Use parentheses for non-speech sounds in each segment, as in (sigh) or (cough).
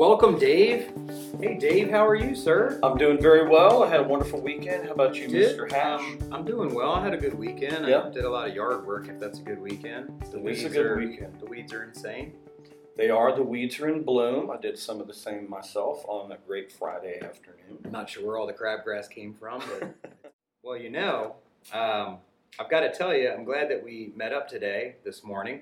Welcome, Dave. Hey, Dave, how are you, sir? I'm doing very well. I had a wonderful weekend. How about you, Did? Mr. Hash? Um, I'm doing well. I had a good weekend. Yeah. I did a lot of yard work, if that's a good weekend. The It is a weeds good are, weekend. The weeds are insane. They are the weeds are in bloom. I did some of the same myself on a great Friday afternoon. I'm not sure where all the crabgrass came from, but (laughs) well, you know, um, I've got to tell you, I'm glad that we met up today, this morning,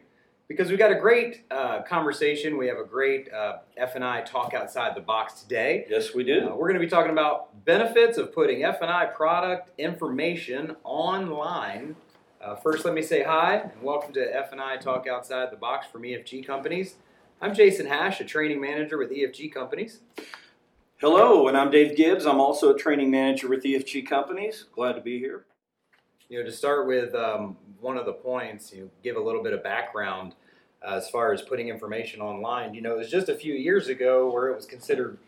because we got a great uh, conversation. We have a great uh, F and I talk outside the box today. Yes, we Uh, do. we're going to be talking about benefits of putting F&I product information online. Uh, first, let me say hi and welcome to F&I Talk Outside the Box from EFG Companies. I'm Jason Hash, a training manager with EFG Companies. Hello, and I'm Dave Gibbs. I'm also a training manager with EFG Companies. Glad to be here. You know, to start with um, one of the points, you know, give a little bit of background uh, as far as putting information online. You know, it was just a few years ago where it was considered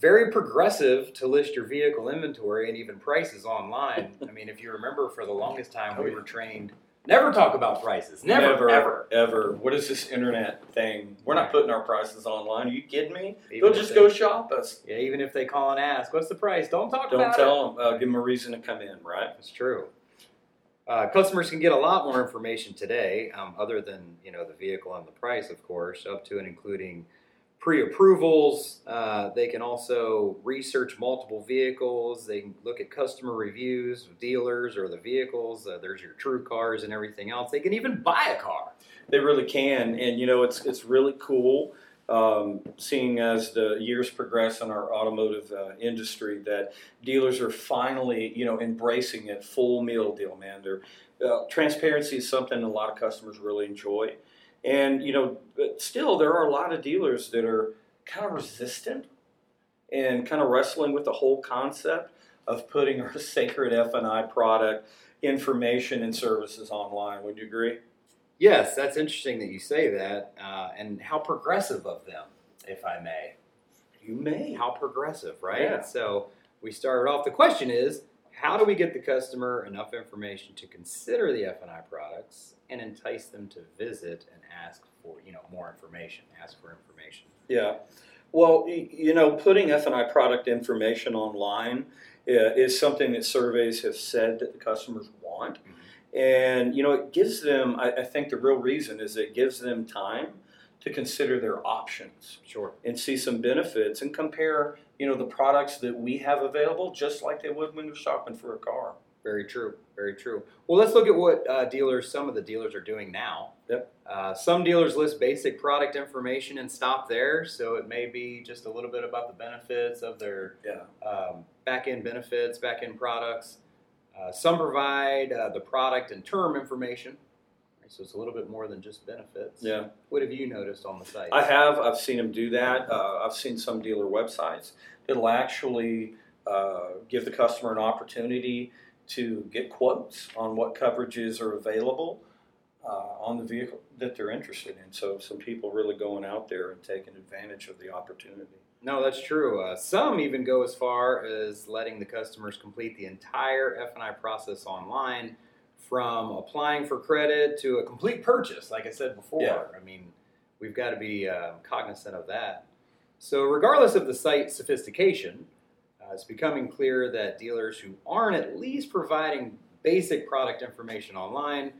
very progressive to list your vehicle inventory and even prices online. (laughs) I mean, if you remember, for the longest time, Oh, we were trained never talk about prices, never, ever. ever. What is this internet thing? We're not putting our prices online. Are you kidding me? Even They'll just they- go shop us. Yeah, even if they call and ask, "What's the price?" Don't talk Don't about it. tell them. Uh, give them a reason to come in, right? It's true. Uh, customers can get a lot more information today, um, other than you know the vehicle and the price, of course, up to and including pre-approvals. Uh, they can also research multiple vehicles. They can look at customer reviews of dealers or the vehicles. Uh, there's your TrueCars and everything else. They can even buy a car. They really can, and you know it's it's really cool um, seeing as the years progress in our automotive uh, industry that dealers are finally you know embracing it full meal deal. Man, They're, uh, transparency is something a lot of customers really enjoy, and you know but still there are a lot of dealers that are kind of resistant and kind of wrestling with the whole concept of putting our (laughs) sacred F and I product information and services online. Would you agree? Yes, that's interesting that you say that, uh, and how progressive of them, if I may. You may. how progressive, right? Yeah. So we started off. The question is, how do we get the customer enough information to consider the F and I products and entice them to visit and ask for you know more information, ask for information? Yeah. Well, you know, putting F&I product information online uh, is something that surveys have said that the customers want. And, you know, it gives them, I, I think the real reason is it gives them time to consider their options Sure. and see some benefits and compare, you know, the products that we have available just like they would when they're shopping for a car. Very true. Very true. Well, let's look at what uh, dealers, some of the dealers are doing now. Yep. Uh, some dealers list basic product information and stop there. So it may be just a little bit about the benefits of their Yeah. um, back end benefits, back end products. Uh, some provide uh, the product and term information. Right, So it's a little bit more than just benefits. Yeah. What have you noticed on the site? I have. I've seen them do that. Uh, I've seen some dealer websites that'll actually uh, give the customer an opportunity to get quotes on what coverages are available uh, on the vehicle that they're interested in. So some people really going out there and taking advantage of the opportunity. No, that's true. Uh, some even go as far as letting the customers complete the entire F&I process online, from applying for credit to a complete purchase. Like I said before, Yeah. I mean, we've got to be um, cognizant of that. So, regardless of the site sophistication, uh, it's becoming clear that dealers who aren't at least providing basic product information online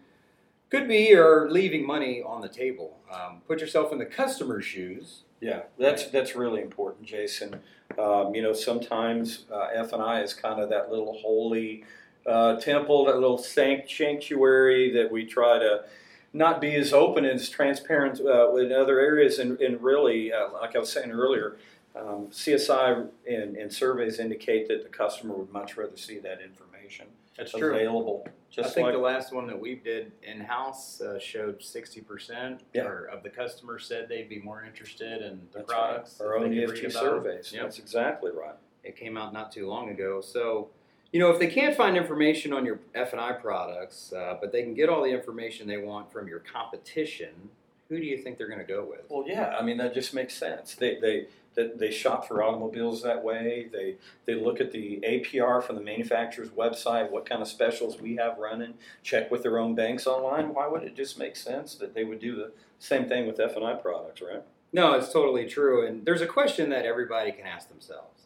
could be or leaving money on the table. Um, put yourself in the customer's shoes. Yeah, that's that's really important, Jason. Um, you know, sometimes uh, F and I is kind of that little holy uh, temple, that little sanct- sanctuary that we try to not be as open and as transparent uh, in other areas. And, and really, uh, like I was saying earlier, um, CSI and, and surveys indicate that the customer would much rather see that information That's available. Just I think like the last one that we did in house uh, showed sixty percent Yeah. of the customers said they'd be more interested in the that's products. right. our own EFG surveys. Yep. That's exactly right. It came out not too long ago. So, you know, if they can't find information on your F and I products, uh, but they can get all the information they want from your competition, who do you think they're going to go with? Well, yeah, I mean that just makes sense. They they they, they shop for automobiles that way. They they look at the APR from the manufacturer's website, what kind of specials we have running. Check with their own banks online. Why would it just make sense that they would do the same thing with F and I products, right? No, it's totally true. And there's a question that everybody can ask themselves.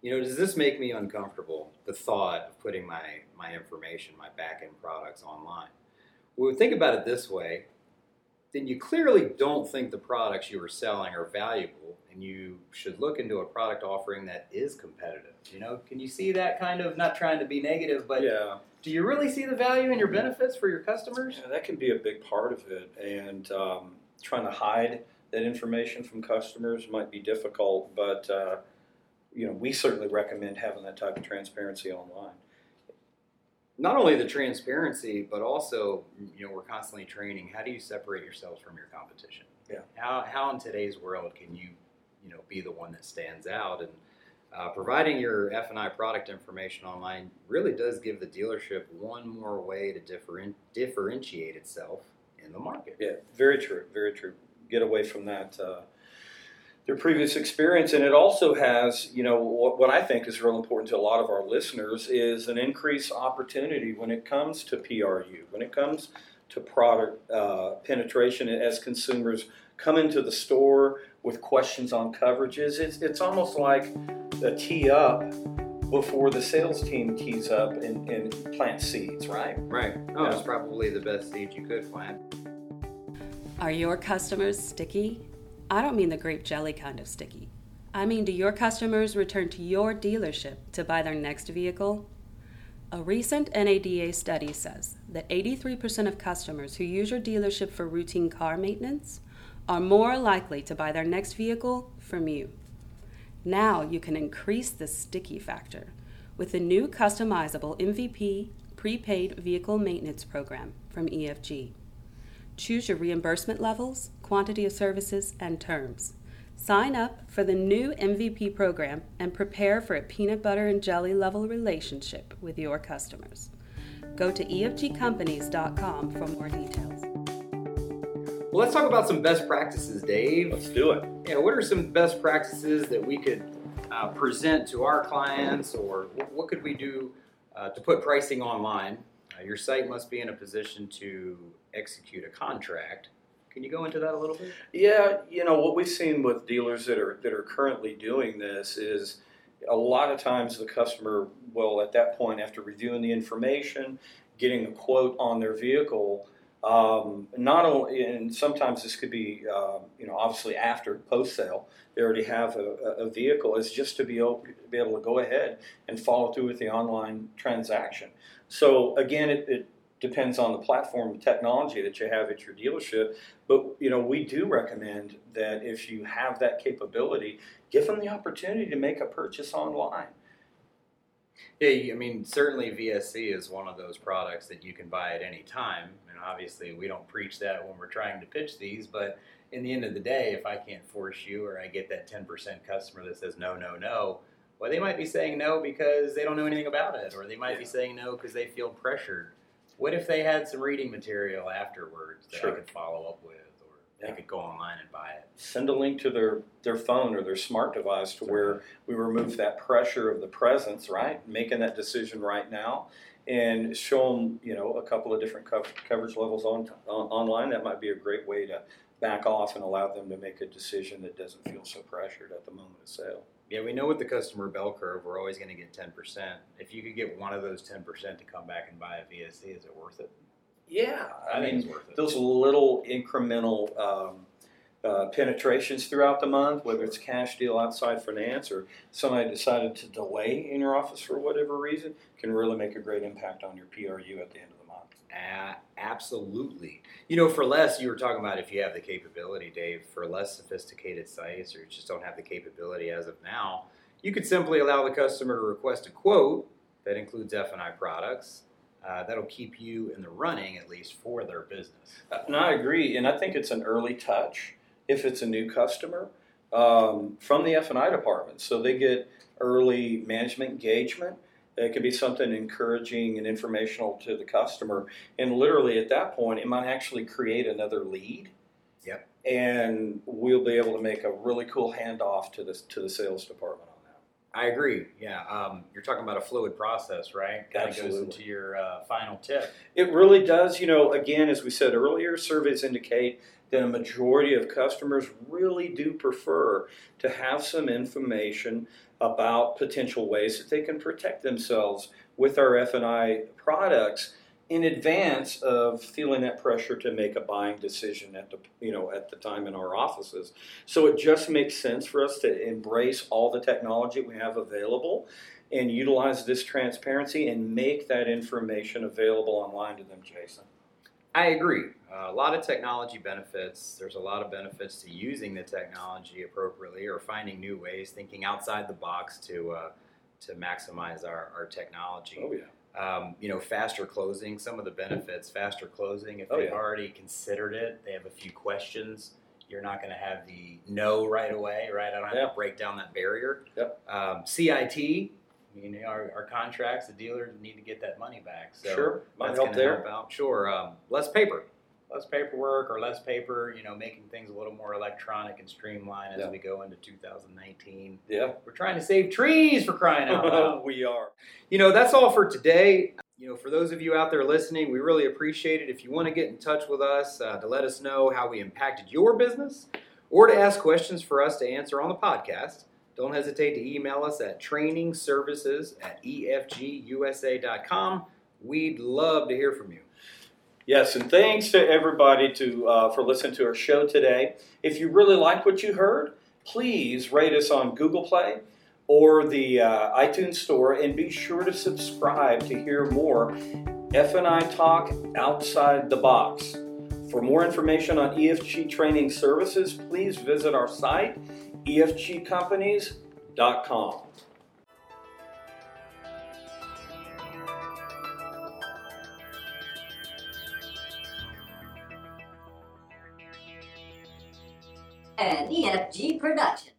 You know, does this make me uncomfortable? The thought of putting my, my information, my back end products online. Well, think about it this way then you clearly don't think the products you are selling are valuable and you should look into a product offering that is competitive. You know, can you see that kind of not trying to be negative, but yeah. do you really see the value in your benefits for your customers? Yeah, that can be a big part of it, and um, trying to hide that information from customers might be difficult. But uh, you know, we certainly recommend having that type of transparency online not only the transparency, but also, you know, we're constantly training. How do you separate yourselves from your competition? Yeah. How, how in today's world can you, you know, be the one that stands out? And uh, providing your F&I product information online really does give the dealership one more way to different, differentiate itself in the market. Yeah, very true, very true. Get away from that uh, their previous experience. And it also has, you know, what, what, I think is real important to a lot of our listeners is an increased opportunity when it comes to PRU, when it comes to product uh, penetration as consumers come into the store with questions on coverages. It's, it's almost like a tee up before the sales team tees up and, and plant seeds, right? Right. Oh, yeah. it's probably the best seed you could plant. Are your customers sticky? I don't mean the grape jelly kind of sticky. I mean, do your customers return to your dealership to buy their next vehicle? A recent NADA study says that 83% of customers who use your dealership for routine car maintenance are more likely to buy their next vehicle from you. Now you can increase the sticky factor with the new customizable MVP prepaid vehicle maintenance program from EFG. Choose your reimbursement levels, quantity of services, and terms. Sign up for the new MVP program and prepare for a peanut butter and jelly level relationship with your customers. Go to efgcompanies.com for more details. Well, let's talk about some best practices, Dave. Let's do it. Yeah, what are some best practices that we could uh, present to our clients, or what could we do uh, to put pricing online? Uh, your site must be in a position to execute a contract. Can you go into that a little bit? Yeah, you know what we've seen with dealers that are that are currently doing this is a lot of times the customer will at that point after reviewing the information, getting a quote on their vehicle. Um, not only, and sometimes this could be, uh, you know, obviously after post sale, they already have a, a, vehicle, is just to be able, be able to go ahead and follow through with the online transaction. So again, it, it depends on the platform technology that you have at your dealership. But you know, we do recommend that if you have that capability, give them the opportunity to make a purchase online. Yeah, I mean, certainly VSC is one of those products that you can buy at any time. And obviously, we don't preach that when we're trying to pitch these, but in the end of the day, if I can't force you or I get that 10% customer that says no, no, no, well, they might be saying no because they don't know anything about it, or they might yeah. be saying no because they feel pressured. What if they had some reading material afterwards that sure. I could follow up with, or yeah. they could go online and buy it? Send a link to their, their phone or their smart device to where we remove that pressure of the presence, right? Making that decision right now, and show them, you know, a couple of different coverage levels on, on online. That might be a great way to back off and allow them to make a decision that doesn't feel so pressured at the moment of sale. Yeah, we know with the customer bell curve, we're always going to get 10%. If you could get one of those 10% to come back and buy a VSC, is it worth it? Yeah, I, I mean, those little incremental um, uh, penetrations throughout the month, whether it's cash deal outside finance or somebody decided to delay in your office for whatever reason, can really make a great impact on your PRU at the end of the month. Absolutely. You know, for less, you were talking about if you have the capability, Dave, for less sophisticated sites or just don't have the capability as of now, you could simply allow the customer to request a quote that includes F&I products. Uh, that'll keep you in the running, at least for their business. Uh, and I agree, and I think it's an early touch if it's a new customer um, from the F&I department. So they get early management engagement it could be something encouraging and informational to the customer. And literally at that point, it might actually create another lead. Yep. And we'll be able to make a really cool handoff to the, to the sales department. I agree. Yeah, um, you're talking about a fluid process, right? Kind of goes into your uh, final tip. It really does. You know, again, as we said earlier, surveys indicate that a majority of customers really do prefer to have some information about potential ways that they can protect themselves with our F&I products in advance of feeling that pressure to make a buying decision at the you know at the time in our offices. So it just makes sense for us to embrace all the technology we have available and utilize this transparency and make that information available online to them, Jason. I agree. Uh, a lot of technology benefits. There's a lot of benefits to using the technology appropriately or finding new ways, thinking outside the box to uh, to maximize our, our technology. Oh yeah. Um, you know, faster closing. Some of the benefits: faster closing. If Oh, they've yeah. already considered it, they have a few questions. You're not going to have the no right away, right? I don't have Yeah. to break down that barrier. Yep. Um, CIT. You know, our, our contracts, the dealers need to get that money back. So sure. Might help there. help. Sure. Um, less paper, less paperwork, or less paper. You know, making things a little more electronic and streamlined as Yeah. we go into 2019. Yeah. We're trying to save trees for crying out loud. (laughs) we are. you know, that's all for today. You know, for those of you out there listening, we really appreciate it. If you want to get in touch with us uh, to let us know how we impacted your business, or to ask questions for us to answer on the podcast. Don't hesitate to email us at trainingservices at efgusa.com. We'd love to hear from you. Yes, and thanks to everybody to uh, for listening to our show today. If you really like what you heard, please rate us on Google Play or the uh, iTunes Store, and be sure to subscribe to hear more F and I talk outside the box. For more information on EFG training services, please visit our site efgcompanies.com. an EFG production.